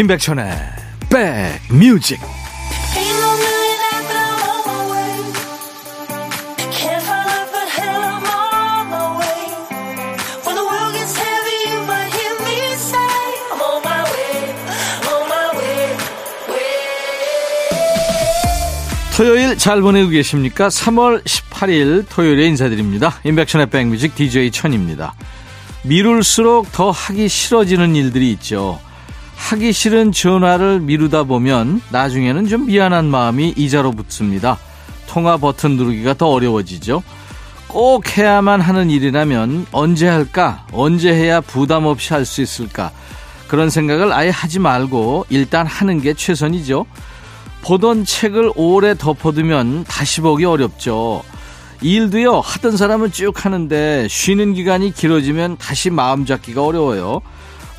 임백천의 백뮤직 토요일 잘 보내고 계십니까? 3월 18일 토요일에 인사드립니다. 임백천의 백뮤직 DJ 천입니다. 미룰수록 더 하기 싫어지는 일들이 있죠. 하기 싫은 전화를 미루다 보면 나중에는 좀 미안한 마음이 이자로 붙습니다. 통화 버튼 누르기가 더 어려워지죠. 꼭 해야만 하는 일이라면 언제 할까? 언제 해야 부담 없이 할 수 있을까? 그런 생각을 아예 하지 말고 일단 하는 게 최선이죠. 보던 책을 오래 덮어두면 다시 보기 어렵죠. 일도요, 하던 사람은 쭉 하는데 쉬는 기간이 길어지면 다시 마음 잡기가 어려워요.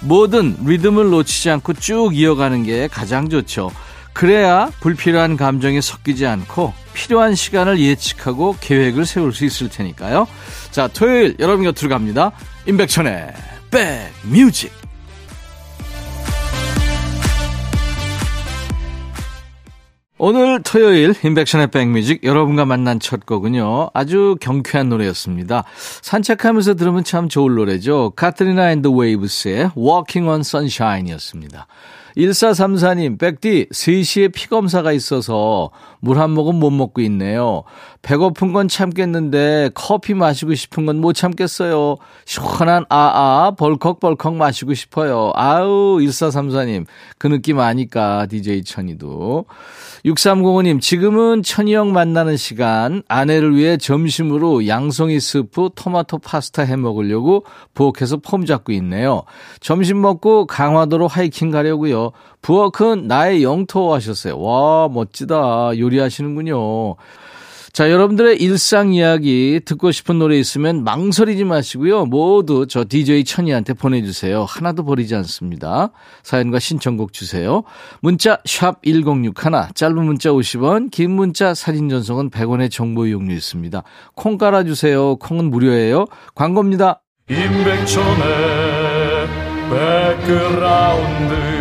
뭐든 리듬을 놓치지 않고 쭉 이어가는 게 가장 좋죠. 그래야 불필요한 감정이 섞이지 않고 필요한 시간을 예측하고 계획을 세울 수 있을 테니까요. 자, 토요일 여러분 곁으로 갑니다. 임백천의 백뮤직. 오늘 토요일 임백천의 백뮤직 여러분과 만난 첫 곡은요. 아주 경쾌한 노래였습니다. 산책하면서 들으면 참 좋을 노래죠. 카트리나 앤드 웨이브스의 Walking on Sunshine이었습니다. 1434님, 백디, 3시에 피검사가 있어서 물 한 모금 못 먹고 있네요. 배고픈 건 참겠는데 커피 마시고 싶은 건 못 참겠어요. 시원한 아아, 벌컥벌컥 마시고 싶어요. 아우, 1434님, 그 느낌 아니까, DJ 천이도. 6305님, 지금은 천이 형 만나는 시간, 아내를 위해 점심으로 양송이 스프, 토마토 파스타 해 먹으려고 부엌에서 폼 잡고 있네요. 점심 먹고 강화도로 하이킹 가려고요. 부엌은 나의 영토 하셨어요. 와, 멋지다. 요리하시는군요. 자, 여러분들의 일상 이야기 듣고 싶은 노래 있으면 망설이지 마시고요. 모두 저 DJ 천이한테 보내주세요. 하나도 버리지 않습니다. 사연과 신청곡 주세요. 문자 1061, 짧은 문자 50원, 긴 문자 사진 전송은 100원의 정보 이용료 있습니다. 콩 깔아주세요. 콩은 무료예요. 광고입니다. 임백천의 백그라운드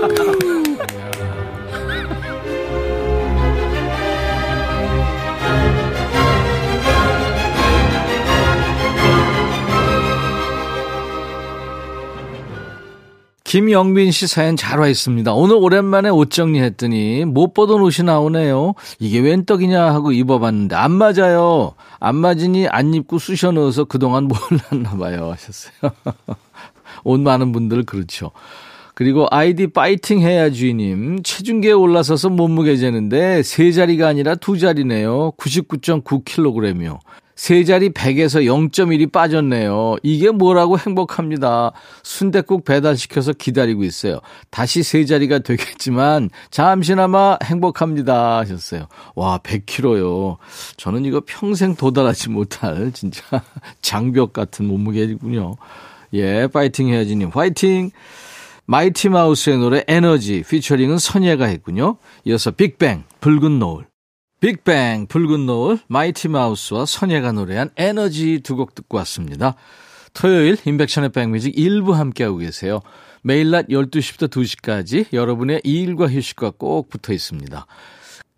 김영민 씨 사연 잘 와 있습니다. 오늘 오랜만에 옷 정리했더니 못 보던 옷이 나오네요. 이게 웬 떡이냐 하고 입어봤는데 안 맞아요. 안 맞으니 안 입고 쑤셔 넣어서 그동안 몰랐나 봐요 하셨어요. 옷 많은 분들 그렇죠. 그리고 아이디 파이팅 해야 주인님 체중계에 올라서서 몸무게 재는데 세 자리가 아니라 두 자리네요. 99.9kg이요. 세 자리 100에서 0.1이 빠졌네요. 이게 뭐라고 행복합니다. 순대국 배달시켜서 기다리고 있어요. 다시 세 자리가 되겠지만 잠시나마 행복합니다 하셨어요. 와 100kg요. 저는 이거 평생 도달하지 못할 진짜 장벽 같은 몸무게이군요. 예, 파이팅 해야지님 화이팅. 마이티 마우스의 노래 에너지 피처링은 선예가 했군요. 이어서 빅뱅 붉은 노을. 빅뱅, 붉은 노을, 마이티 마우스와 선예가 노래한 에너지 두 곡 듣고 왔습니다. 토요일 인백션의 백뮤직 일부 함께하고 계세요. 매일 낮 12시부터 2시까지 여러분의 일과 휴식과 꼭 붙어 있습니다.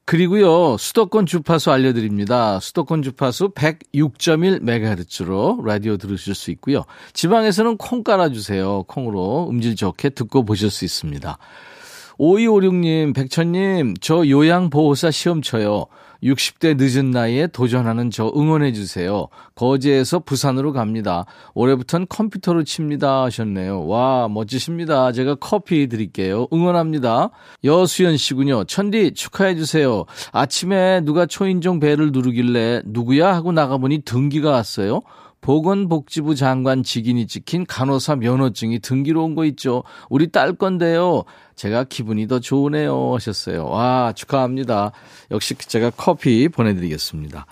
그리고요, 수도권 주파수 알려드립니다. 수도권 주파수 106.1MHz로 라디오 들으실 수 있고요. 지방에서는 콩 깔아주세요. 콩으로 음질 좋게 듣고 보실 수 있습니다. 5256님, 백천님, 저 요양보호사 시험 쳐요. 60대 늦은 나이에 도전하는 저 응원해주세요. 거제에서 부산으로 갑니다. 올해부턴 컴퓨터로 칩니다. 하셨네요. 와, 멋지십니다. 제가 커피 드릴게요. 응원합니다. 여수연 씨군요. 천디 축하해주세요. 아침에 누가 초인종 벨을 누르길래 누구야? 하고 나가보니 등기가 왔어요. 보건복지부 장관 직인이 찍힌 간호사 면허증이 등기로 온 거 있죠. 우리 딸 건데요. 제가 기분이 더 좋으네요. 하셨어요. 와, 축하합니다. 역시 제가 커피 보내드리겠습니다.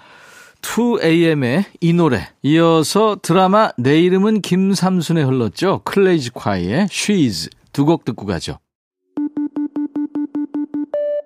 2AM의 이 노래. 이어서 드라마 내 이름은 김삼순에 흘렀죠. 클래지콰이의 She's 두 곡 듣고 가죠.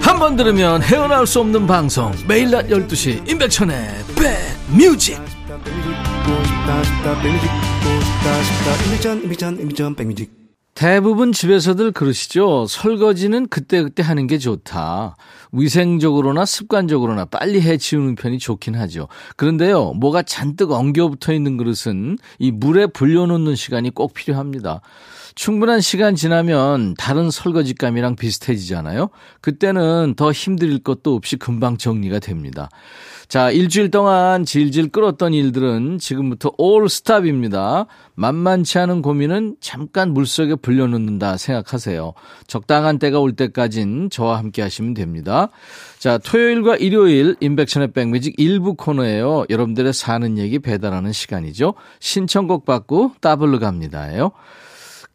한 번 들으면 헤어나올 수 없는 방송 매일 낮 12시 임백천의 백뮤직 대부분 집에서들 그러시죠. 설거지는 그때그때 하는 게 좋다. 위생적으로나 습관적으로나 빨리 해 치우는 편이 좋긴 하죠. 그런데요, 뭐가 잔뜩 엉겨 붙어 있는 그릇은 이 물에 불려놓는 시간이 꼭 필요합니다. 충분한 시간 지나면 다른 설거지감이랑 비슷해지잖아요. 그때는 더 힘들 것도 없이 금방 정리가 됩니다. 자, 일주일 동안 질질 끌었던 일들은 지금부터 올 스탑입니다. 만만치 않은 고민은 잠깐 물속에 불려놓는다 생각하세요. 적당한 때가 올 때까진 저와 함께 하시면 됩니다. 자, 토요일과 일요일 인백션의 백뮤직 일부 코너예요. 여러분들의 사는 얘기 배달하는 시간이죠. 신청곡 받고 따블로 갑니다예요.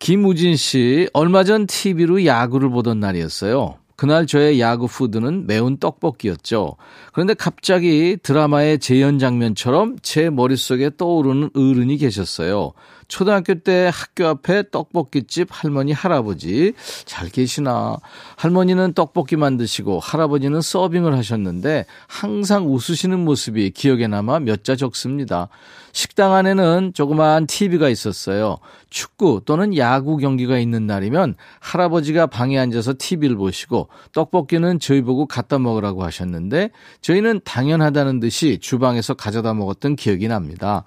김우진 씨, 얼마 전 TV로 야구를 보던 날이었어요. 그날 저의 야구 푸드는 매운 떡볶이였죠. 그런데 갑자기 드라마의 재연 장면처럼 제 머릿속에 떠오르는 어른이 계셨어요. 초등학교 때 학교 앞에 떡볶이집 할머니 할아버지 잘 계시나 할머니는 떡볶이 만드시고 할아버지는 서빙을 하셨는데 항상 웃으시는 모습이 기억에 남아 몇 자 적습니다. 식당 안에는 조그마한 TV가 있었어요. 축구 또는 야구 경기가 있는 날이면 할아버지가 방에 앉아서 TV를 보시고 떡볶이는 저희 보고 갖다 먹으라고 하셨는데 저희는 당연하다는 듯이 주방에서 가져다 먹었던 기억이 납니다.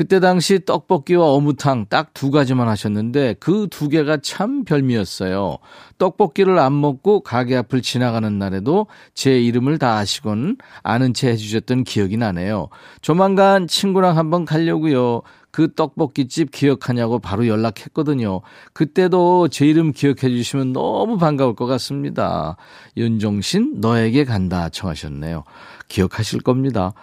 그때 당시 떡볶이와 어묵탕 딱 두 가지만 하셨는데 그 두 개가 참 별미였어요. 떡볶이를 안 먹고 가게 앞을 지나가는 날에도 제 이름을 다 아시곤 아는 채 해주셨던 기억이 나네요. 조만간 친구랑 한번 가려고요. 그 떡볶이집 기억하냐고 바로 연락했거든요. 그때도 제 이름 기억해 주시면 너무 반가울 것 같습니다. 윤종신 너에게 간다 청하셨네요. 기억하실 겁니다.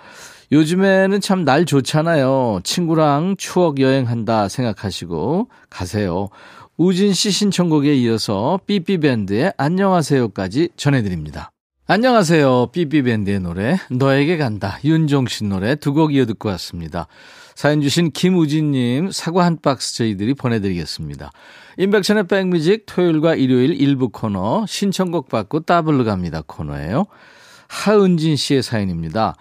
요즘에는 참 날 좋잖아요. 친구랑 추억 여행한다 생각하시고 가세요. 우진 씨 신청곡에 이어서 삐삐밴드의 안녕하세요까지 전해드립니다. 안녕하세요. 삐삐밴드의 노래 너에게 간다. 윤종신 노래 두 곡 이어 듣고 왔습니다. 사연 주신 김우진님 사과 한 박스 저희들이 보내드리겠습니다. 인백션의 백뮤직 토요일과 일요일 일부 코너 신청곡 받고 따블로 갑니다 코너예요. 하은진 씨의 사연입니다.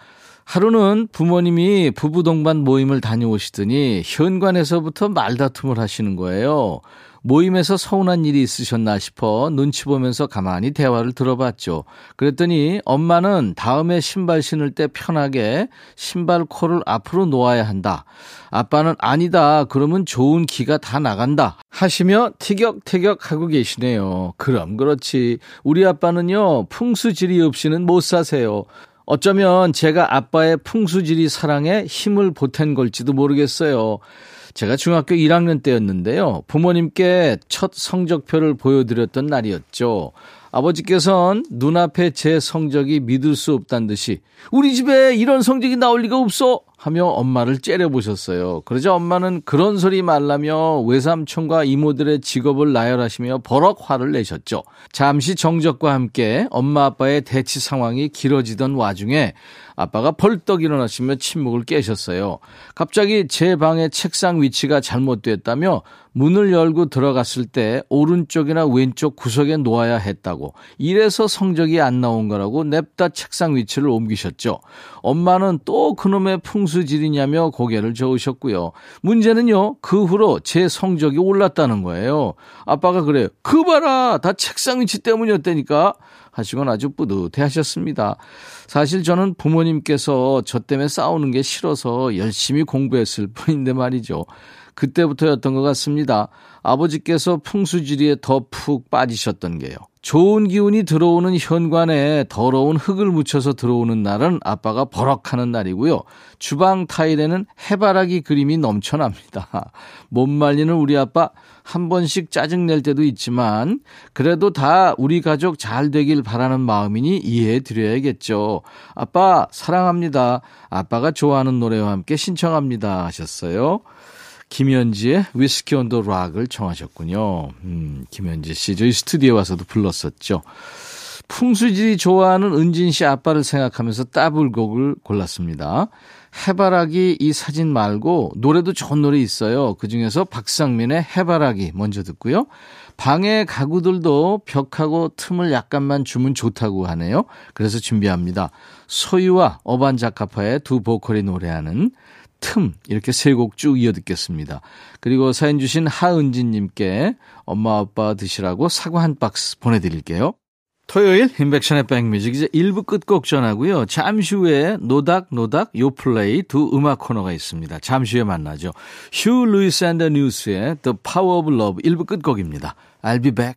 하루는 부모님이 부부 동반 모임을 다녀오시더니 현관에서부터 말다툼을 하시는 거예요. 모임에서 서운한 일이 있으셨나 싶어 눈치 보면서 가만히 대화를 들어봤죠. 그랬더니 엄마는 다음에 신발 신을 때 편하게 신발 코를 앞으로 놓아야 한다. 아빠는 아니다. 그러면 좋은 기가 다 나간다. 하시며 티격태격 하고 계시네요. 그럼 그렇지. 우리 아빠는요, 풍수지리 없이는 못 사세요. 어쩌면 제가 아빠의 풍수지리 사랑에 힘을 보탠 걸지도 모르겠어요. 제가 중학교 1학년 때였는데요. 부모님께 첫 성적표를 보여드렸던 날이었죠. 아버지께서는 눈앞에 제 성적이 믿을 수 없다는 듯이 우리 집에 이런 성적이 나올 리가 없어 하며 엄마를 째려보셨어요. 그러자 엄마는 그런 소리 말라며 외삼촌과 이모들의 직업을 나열하시며 버럭 화를 내셨죠. 잠시 정적과 함께 엄마 아빠의 대치 상황이 길어지던 와중에 아빠가 벌떡 일어나시며 침묵을 깨셨어요. 갑자기 제 방의 책상 위치가 잘못됐다며 문을 열고 들어갔을 때 오른쪽이나 왼쪽 구석에 놓아야 했다고 이래서 성적이 안 나온 거라고 냅다 책상 위치를 옮기셨죠. 엄마는 또 그놈의 풍수질이냐며 고개를 저으셨고요. 문제는요. 그 후로 제 성적이 올랐다는 거예요. 아빠가 그래요. 그 봐라 다 책상 위치 때문이었다니까 하시곤 아주 뿌듯해 하셨습니다. 사실 저는 부모님께서 저 때문에 싸우는 게 싫어서 열심히 공부했을 뿐인데 말이죠. 그때부터였던 것 같습니다. 아버지께서 풍수지리에 더 푹 빠지셨던 게요. 좋은 기운이 들어오는 현관에 더러운 흙을 묻혀서 들어오는 날은 아빠가 버럭하는 날이고요. 주방 타일에는 해바라기 그림이 넘쳐납니다. 못 말리는 우리 아빠 한 번씩 짜증낼 때도 있지만 그래도 다 우리 가족 잘 되길 바라는 마음이니 이해해 드려야겠죠. 아빠 사랑합니다. 아빠가 좋아하는 노래와 함께 신청합니다 하셨어요. 김현지의 위스키 온 더 락을 청하셨군요. 음, 김현지 씨 저희 스튜디오에 와서도 불렀었죠. 풍수질이 좋아하는 은진 씨 아빠를 생각하면서 따블곡을 골랐습니다. 해바라기 이 사진 말고 노래도 좋은 노래 있어요. 그 중에서 박상민의 해바라기 먼저 듣고요. 방에 가구들도 벽하고 틈을 약간만 주면 좋다고 하네요. 그래서 준비합니다. 소유와 어반자카파의 두 보컬이 노래하는 틈 이렇게 세 곡 쭉 이어 듣겠습니다. 그리고 사연 주신 하은진님께 엄마 아빠 드시라고 사과 한 박스 보내드릴게요. 토요일 임백천의 백뮤직 이제 1부 끝곡 전하고요. 잠시 후에 노닥노닥 요플레이 두 음악 코너가 있습니다. 잠시 후에 만나죠. 휴이 루이스 앤 더 뉴스의 The Power of Love 1부 끝곡입니다. I'll be back.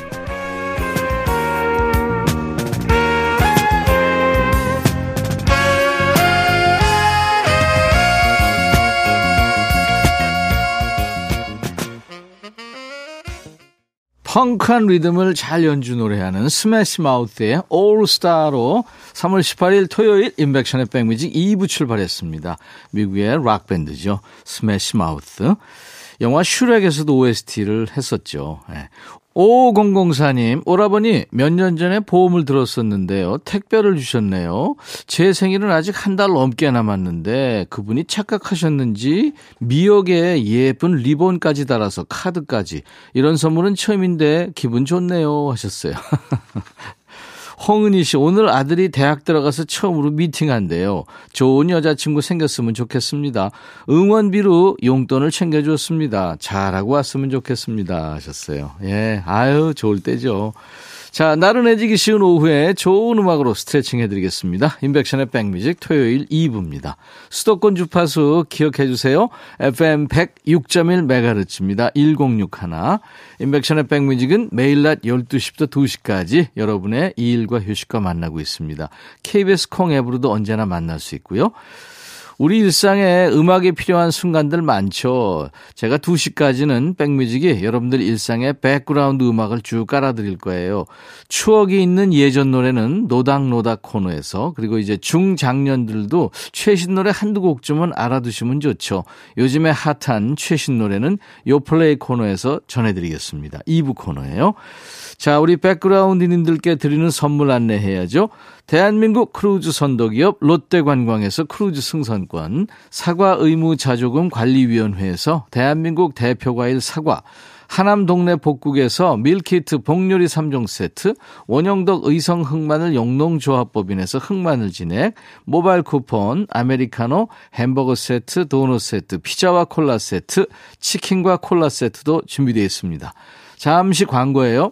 펑크한 리듬을 잘 연주 노래하는 스매시 마우스의 All Star로 3월 18일 토요일 임백천의 백뮤직 2부 출발했습니다. 미국의 락밴드죠. 스매시 마우스. 영화 슈렉에서도 OST를 했었죠. 네. 5004님, 오라버니 몇 년 전에 보험을 들었었는데요. 택배를 주셨네요. 제 생일은 아직 한 달 넘게 남았는데 그분이 착각하셨는지 미역에 예쁜 리본까지 달아서 카드까지 이런 선물은 처음인데 기분 좋네요 하셨어요. 홍은희 씨, 오늘 아들이 대학 들어가서 처음으로 미팅한대요. 좋은 여자친구 생겼으면 좋겠습니다. 응원비로 용돈을 챙겨줬습니다. 잘하고 왔으면 좋겠습니다. 하셨어요. 예, 아유, 좋을 때죠. 자, 나른해지기 쉬운 오후에 좋은 음악으로 스트레칭 해드리겠습니다. 인백션의 백뮤직 토요일 2부입니다. 수도권 주파수 기억해 주세요. FM 106.1MHz입니다. 1061. 임백천의 백뮤직은 매일 낮 12시부터 2시까지 여러분의 일과 휴식과 만나고 있습니다. KBS 콩 앱으로도 언제나 만날 수 있고요. 우리 일상에 음악이 필요한 순간들 많죠. 제가 2시까지는 백뮤직이 여러분들 일상에 백그라운드 음악을 쭉 깔아드릴 거예요. 추억이 있는 예전 노래는 노닥노닥 코너에서 그리고 이제 중장년들도 최신 노래 한두 곡쯤은 알아두시면 좋죠. 요즘에 핫한 최신 노래는 요플레이 코너에서 전해드리겠습니다. 2부 코너예요. 자, 우리 백그라운드님들께 드리는 선물 안내해야죠. 대한민국 크루즈 선도기업 롯데관광에서 크루즈 승선권, 사과 의무 자조금 관리위원회에서 대한민국 대표과일 사과, 하남 동네 복국에서 밀키트 복요리 3종 세트, 원형덕 의성 흑마늘 영농조합법인에서 흑마늘 진액, 모바일 쿠폰, 아메리카노, 햄버거 세트, 도넛 세트, 피자와 콜라 세트, 치킨과 콜라 세트도 준비되어 있습니다. 잠시 광고예요.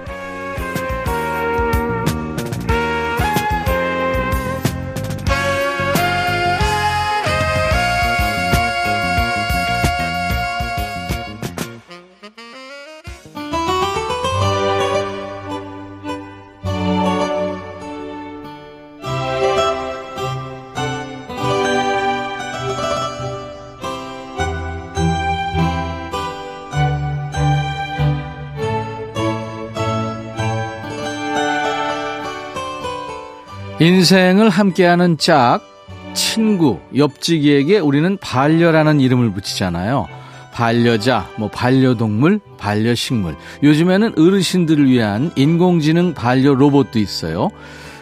인생을 함께하는 짝, 친구, 옆지기에게 우리는 반려라는 이름을 붙이잖아요. 반려자, 뭐 반려동물, 반려식물. 요즘에는 어르신들을 위한 인공지능 반려 로봇도 있어요.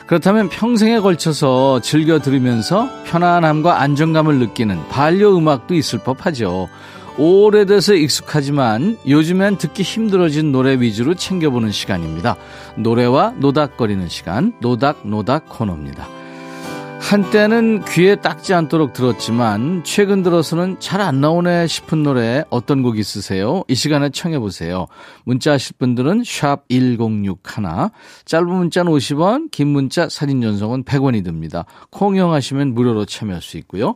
그렇다면 평생에 걸쳐서 즐겨 들으면서 편안함과 안정감을 느끼는 반려 음악도 있을 법하죠. 오래돼서 익숙하지만 요즘엔 듣기 힘들어진 노래 위주로 챙겨보는 시간입니다. 노래와 노닥거리는 시간, 노닥노닥 코너입니다. 한때는 귀에 딱지 않도록 들었지만 최근 들어서는 잘 안 나오네 싶은 노래 어떤 곡 있으세요? 이 시간에 청해 보세요. 문자 하실 분들은 샵 1061, 짧은 문자는 50원, 긴 문자 사진 전송은 100원이 듭니다. 콩영하시면 무료로 참여할 수 있고요.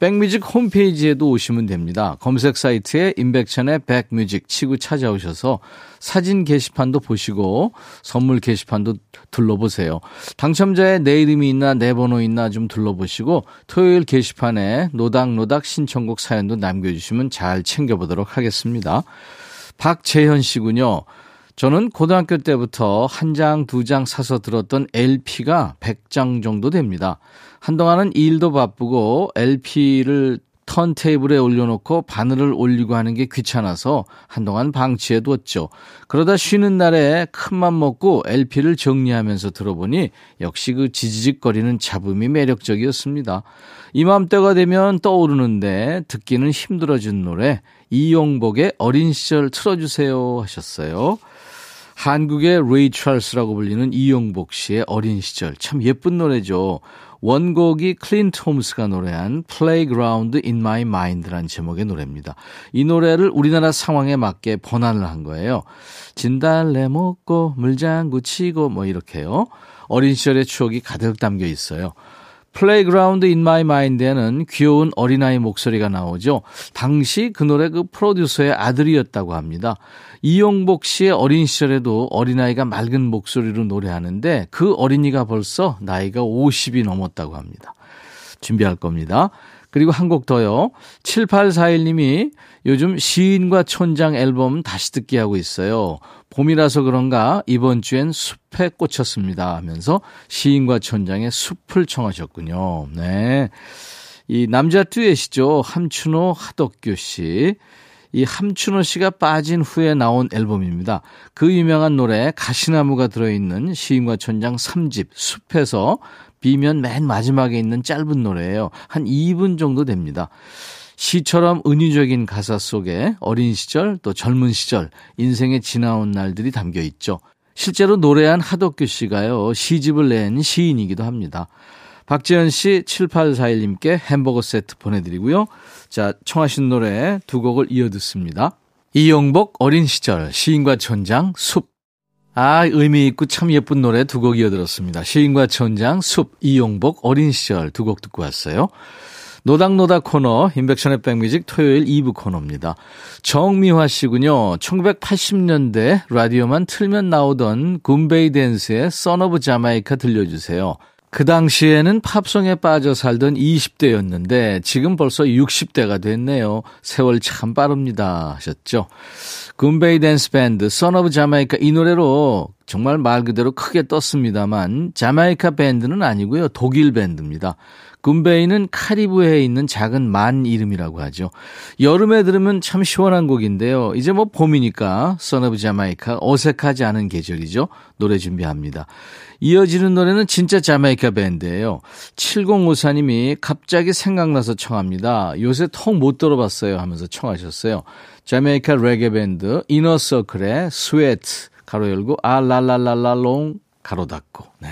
백뮤직 홈페이지에도 오시면 됩니다. 검색 사이트에 인백천의 백뮤직 치고 찾아오셔서 사진 게시판도 보시고 선물 게시판도 둘러보세요. 당첨자의 내 이름이 있나 내 번호 있나 좀 둘러보시고 토요일 게시판에 노닥노닥 신청곡 사연도 남겨주시면 잘 챙겨보도록 하겠습니다. 박재현 씨군요. 저는 고등학교 때부터 한 장, 두 장 사서 들었던 LP가 100장 정도 됩니다. 한동안은 일도 바쁘고 LP를 턴테이블에 올려놓고 바늘을 올리고 하는 게 귀찮아서 한동안 방치해 뒀죠. 그러다 쉬는 날에 큰맘 먹고 LP를 정리하면서 들어보니 역시 그 지지직거리는 잡음이 매력적이었습니다. 이맘때가 되면 떠오르는데 듣기는 힘들어진 노래 이용복의 어린 시절 틀어주세요 하셨어요. 한국의 레이 찰스라고 불리는 이용복 씨의 어린 시절 참 예쁜 노래죠. 원곡이 클린트 홈스가 노래한 Playground in My Mind라는 제목의 노래입니다. 이 노래를 우리나라 상황에 맞게 번안을 한 거예요. 진달래 먹고 물장구 치고 뭐 이렇게요. 어린 시절의 추억이 가득 담겨 있어요. Playground in My Mind에는 귀여운 어린아이 목소리가 나오죠. 당시 그 노래 그 프로듀서의 아들이었다고 합니다. 이용복 씨의 어린 시절에도 어린아이가 맑은 목소리로 노래하는데 그 어린이가 벌써 나이가 50이 넘었다고 합니다. 준비할 겁니다. 그리고 한 곡 더요. 7841님이 요즘 시인과 촌장 앨범 다시 듣기 하고 있어요. 봄이라서 그런가 이번 주엔 숲에 꽂혔습니다 하면서 시인과 촌장의 숲을 청하셨군요. 네. 이 남자 듀엣이죠. 함춘호, 하덕규 씨. 이 함춘호 씨가 빠진 후에 나온 앨범입니다. 그 유명한 노래 가시나무가 들어있는 시인과 촌장 3집 숲에서 비면 맨 마지막에 있는 짧은 노래예요. 한 2분 정도 됩니다. 시처럼 은유적인 가사 속에 어린 시절 또 젊은 시절 인생의 지나온 날들이 담겨 있죠. 실제로 노래한 하덕규 씨가요. 시집을 낸 시인이기도 합니다. 박지현 씨 7841님께 햄버거 세트 보내드리고요. 자, 청하신 노래 두 곡을 이어 듣습니다. 이용복 어린 시절 시인과 천장 숲 아, 의미 있고 참 예쁜 노래 두 곡 이어 들었습니다. 시인과 천장, 숲, 이용복, 어린 시절 두 곡 듣고 왔어요. 노닥노닥 코너, 인백션의 백뮤직 토요일 2부 코너입니다. 정미화 씨군요. 1980년대 라디오만 틀면 나오던 굼베이 댄스의 Son of Jamaica 들려주세요. 그 당시에는 팝송에 빠져 살던 20대였는데 지금 벌써 60대가 됐네요. 세월 참 빠릅니다 하셨죠. 굼베이 댄스 밴드 Sun of Jamaica 이 노래로 정말 말 그대로 크게 떴습니다만 자메이카 밴드는 아니고요. 독일 밴드입니다. 굼베이는 카리브해에 있는 작은 만 이름이라고 하죠. 여름에 들으면 참 시원한 곡인데요. 이제 뭐 봄이니까 Sun of Jamaica 어색하지 않은 계절이죠. 노래 준비합니다. 이어지는 노래는 진짜 자메이카 밴드예요. 7054님이 갑자기 생각나서 청합니다. 요새 통 못 들어봤어요 하면서 청하셨어요. 자메이카 레게 밴드 이너서클의 Sweat 가로 열고 아랄랄랄랄롱 가로 닫고. 네.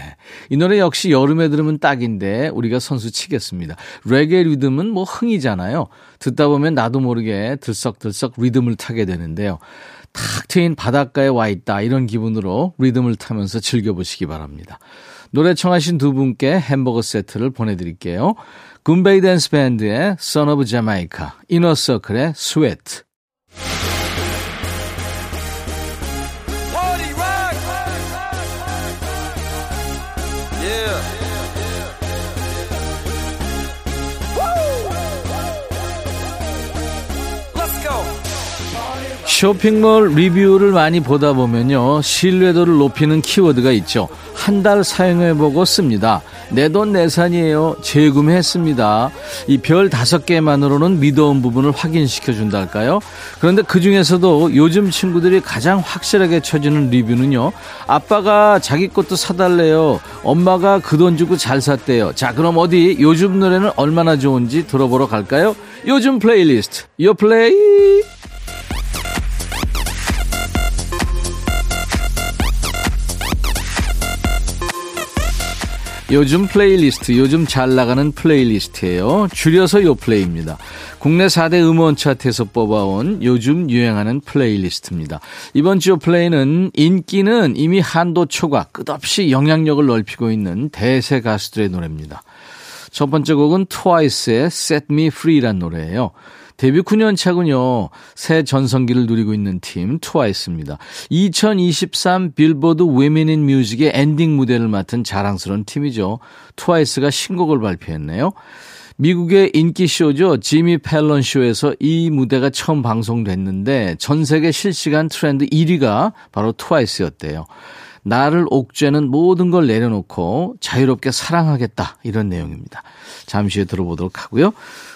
이 노래 역시 여름에 들으면 딱인데 우리가 선수 치겠습니다. 레게 리듬은 뭐 흥이잖아요. 듣다 보면 나도 모르게 들썩들썩 리듬을 타게 되는데요. 탁 트인 바닷가에 와 있다 이런 기분으로 리듬을 타면서 즐겨보시기 바랍니다. 노래 청하신 두 분께 햄버거 세트를 보내드릴게요. 굼베이 댄스 밴드의 Son of Jamaica, 이너서클의 Sweat. 쇼핑몰 리뷰를 많이 보다 보면요. 신뢰도를 높이는 키워드가 있죠. 한 달 사용해보고 씁니다. 내 돈 내산이에요. 재구매했습니다. 이 별 다섯 개만으로는 믿어온 부분을 확인시켜 준달까요? 그런데 그 중에서도 요즘 친구들이 가장 확실하게 쳐주는 리뷰는요. 아빠가 자기 것도 사달래요. 엄마가 그 돈 주고 잘 샀대요. 자, 그럼 어디 요즘 노래는 얼마나 좋은지 들어보러 갈까요? 요즘 플레이리스트. 요 플레이. 요즘 플레이리스트, 요즘 잘 나가는 플레이리스트예요. 줄여서 요플레이입니다. 국내 4대 음원 차트에서 뽑아온 요즘 유행하는 플레이리스트입니다. 이번 주 요플레이는 인기는 이미 한도 초과 끝없이 영향력을 넓히고 있는 대세 가수들의 노래입니다. 첫 번째 곡은 트와이스의 Set Me Free란 노래예요. 데뷔 9년 차군요. 새 전성기를 누리고 있는 팀 트와이스입니다. 2023 빌보드 Women in Music의 엔딩 무대를 맡은 자랑스러운 팀이죠. 트와이스가 신곡을 발표했네요. 미국의 인기 쇼죠. 지미 펠런 쇼에서 이 무대가 처음 방송됐는데 전 세계 실시간 트렌드 1위가 바로 트와이스였대요. 나를 옥죄는 모든 걸 내려놓고 자유롭게 사랑하겠다. 이런 내용입니다. 잠시 후에 들어보도록 하고요.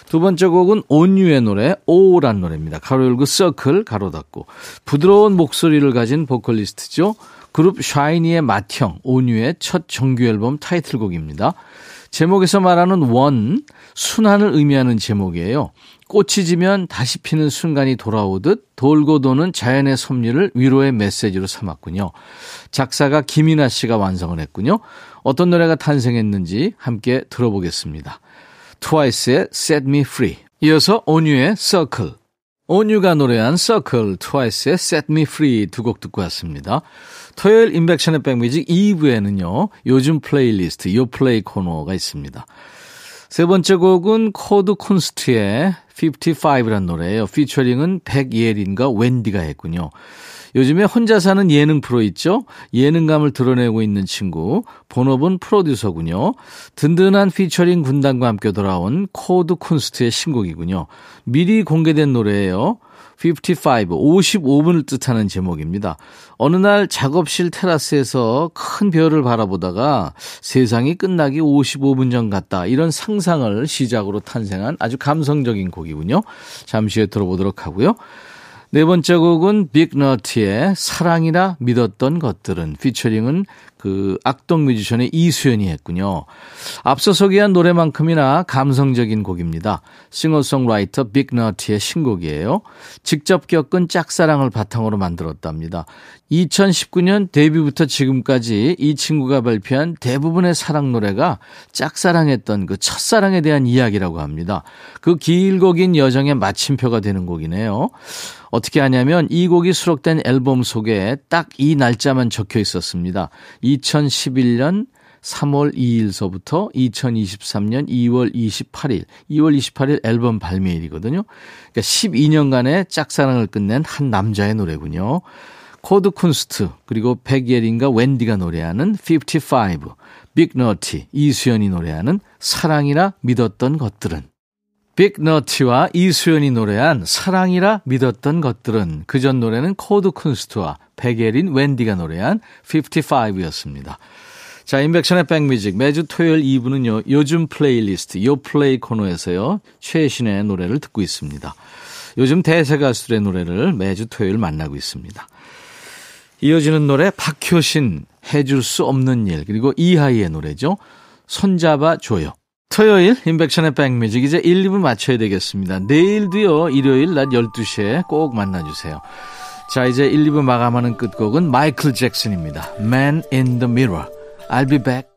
두 번째 곡은 온유의 노래 오란 노래입니다. 가로 열고 서클 가로 닫고 부드러운 목소리를 가진 보컬리스트죠. 그룹 샤이니의 맏형 온유의 첫 정규 앨범 타이틀곡입니다. 제목에서 말하는 원 순환을 의미하는 제목이에요. 꽃이 지면 다시 피는 순간이 돌아오듯 돌고 도는 자연의 섭리를 위로의 메시지로 삼았군요. 작사가 김이나 씨가 완성을 했군요. 어떤 노래가 탄생했는지 함께 들어보겠습니다. 트와이스의 Set Me Free. 이어서 온유의 Circle. 온유가 노래한 Circle, 트와이스의 Set Me Free 두 곡 듣고 왔습니다. 토요일 인백션의 백뮤직 2부에는요, 요즘 플레이리스트, 요 플레이 코너가 있습니다. 세 번째 곡은 코드 쿤스트의 55란 노래예요. 피처링은 백예린과 웬디가 했군요. 요즘에 혼자 사는 예능 프로 있죠? 예능감을 드러내고 있는 친구. 본업은 프로듀서군요. 든든한 피처링 군단과 함께 돌아온 코드 쿤스트의 신곡이군요. 미리 공개된 노래예요. 55, 55분을 뜻하는 제목입니다. 어느 날 작업실 테라스에서 큰 별을 바라보다가 세상이 끝나기 55분 전 같다. 이런 상상을 시작으로 탄생한 아주 감성적인 곡이군요. 잠시 후에 들어보도록 하고요. 네 번째 곡은 빅너트의 사랑이라 믿었던 것들은 피처링은 그 악동 뮤지션의 이수연이 했군요. 앞서 소개한 노래만큼이나 감성적인 곡입니다. 싱어송라이터 빅너트의 신곡이에요. 직접 겪은 짝사랑을 바탕으로 만들었답니다. 2019년 데뷔부터 지금까지 이 친구가 발표한 대부분의 사랑 노래가 짝사랑했던 그 첫사랑에 대한 이야기라고 합니다. 그 길고 긴 여정의 마침표가 되는 곡이네요. 어떻게 하냐면 이 곡이 수록된 앨범 속에 딱 이 날짜만 적혀 있었습니다. 2011년 3월 2일서부터 2023년 2월 28일, 2월 28일 앨범 발매일이거든요. 그러니까 12년간의 짝사랑을 끝낸 한 남자의 노래군요. 코드 쿤스트, 그리고 백예린과 웬디가 노래하는 55, 빅너티, 이수연이 노래하는 사랑이라 믿었던 것들은 빅너티와 이수연이 노래한 사랑이라 믿었던 것들은 그 전 노래는 코드 쿤스트와 백예린, 웬디가 노래한 55였습니다. 자, 인백션의 백뮤직 매주 토요일 2부는요. 요즘 플레이리스트 요 플레이 코너에서요. 최신의 노래를 듣고 있습니다. 요즘 대세 가수들의 노래를 매주 토요일 만나고 있습니다. 이어지는 노래 박효신 해줄 수 없는 일 그리고 이하이의 노래죠. 손잡아 줘요. 토요일 인백션의 백뮤직 이제 1, 2부 마쳐야 되겠습니다. 내일도요. 일요일 낮 12시에 꼭 만나주세요. 자 이제 1, 2부 마감하는 끝곡은 마이클 잭슨입니다. Man in the Mirror. I'll be back.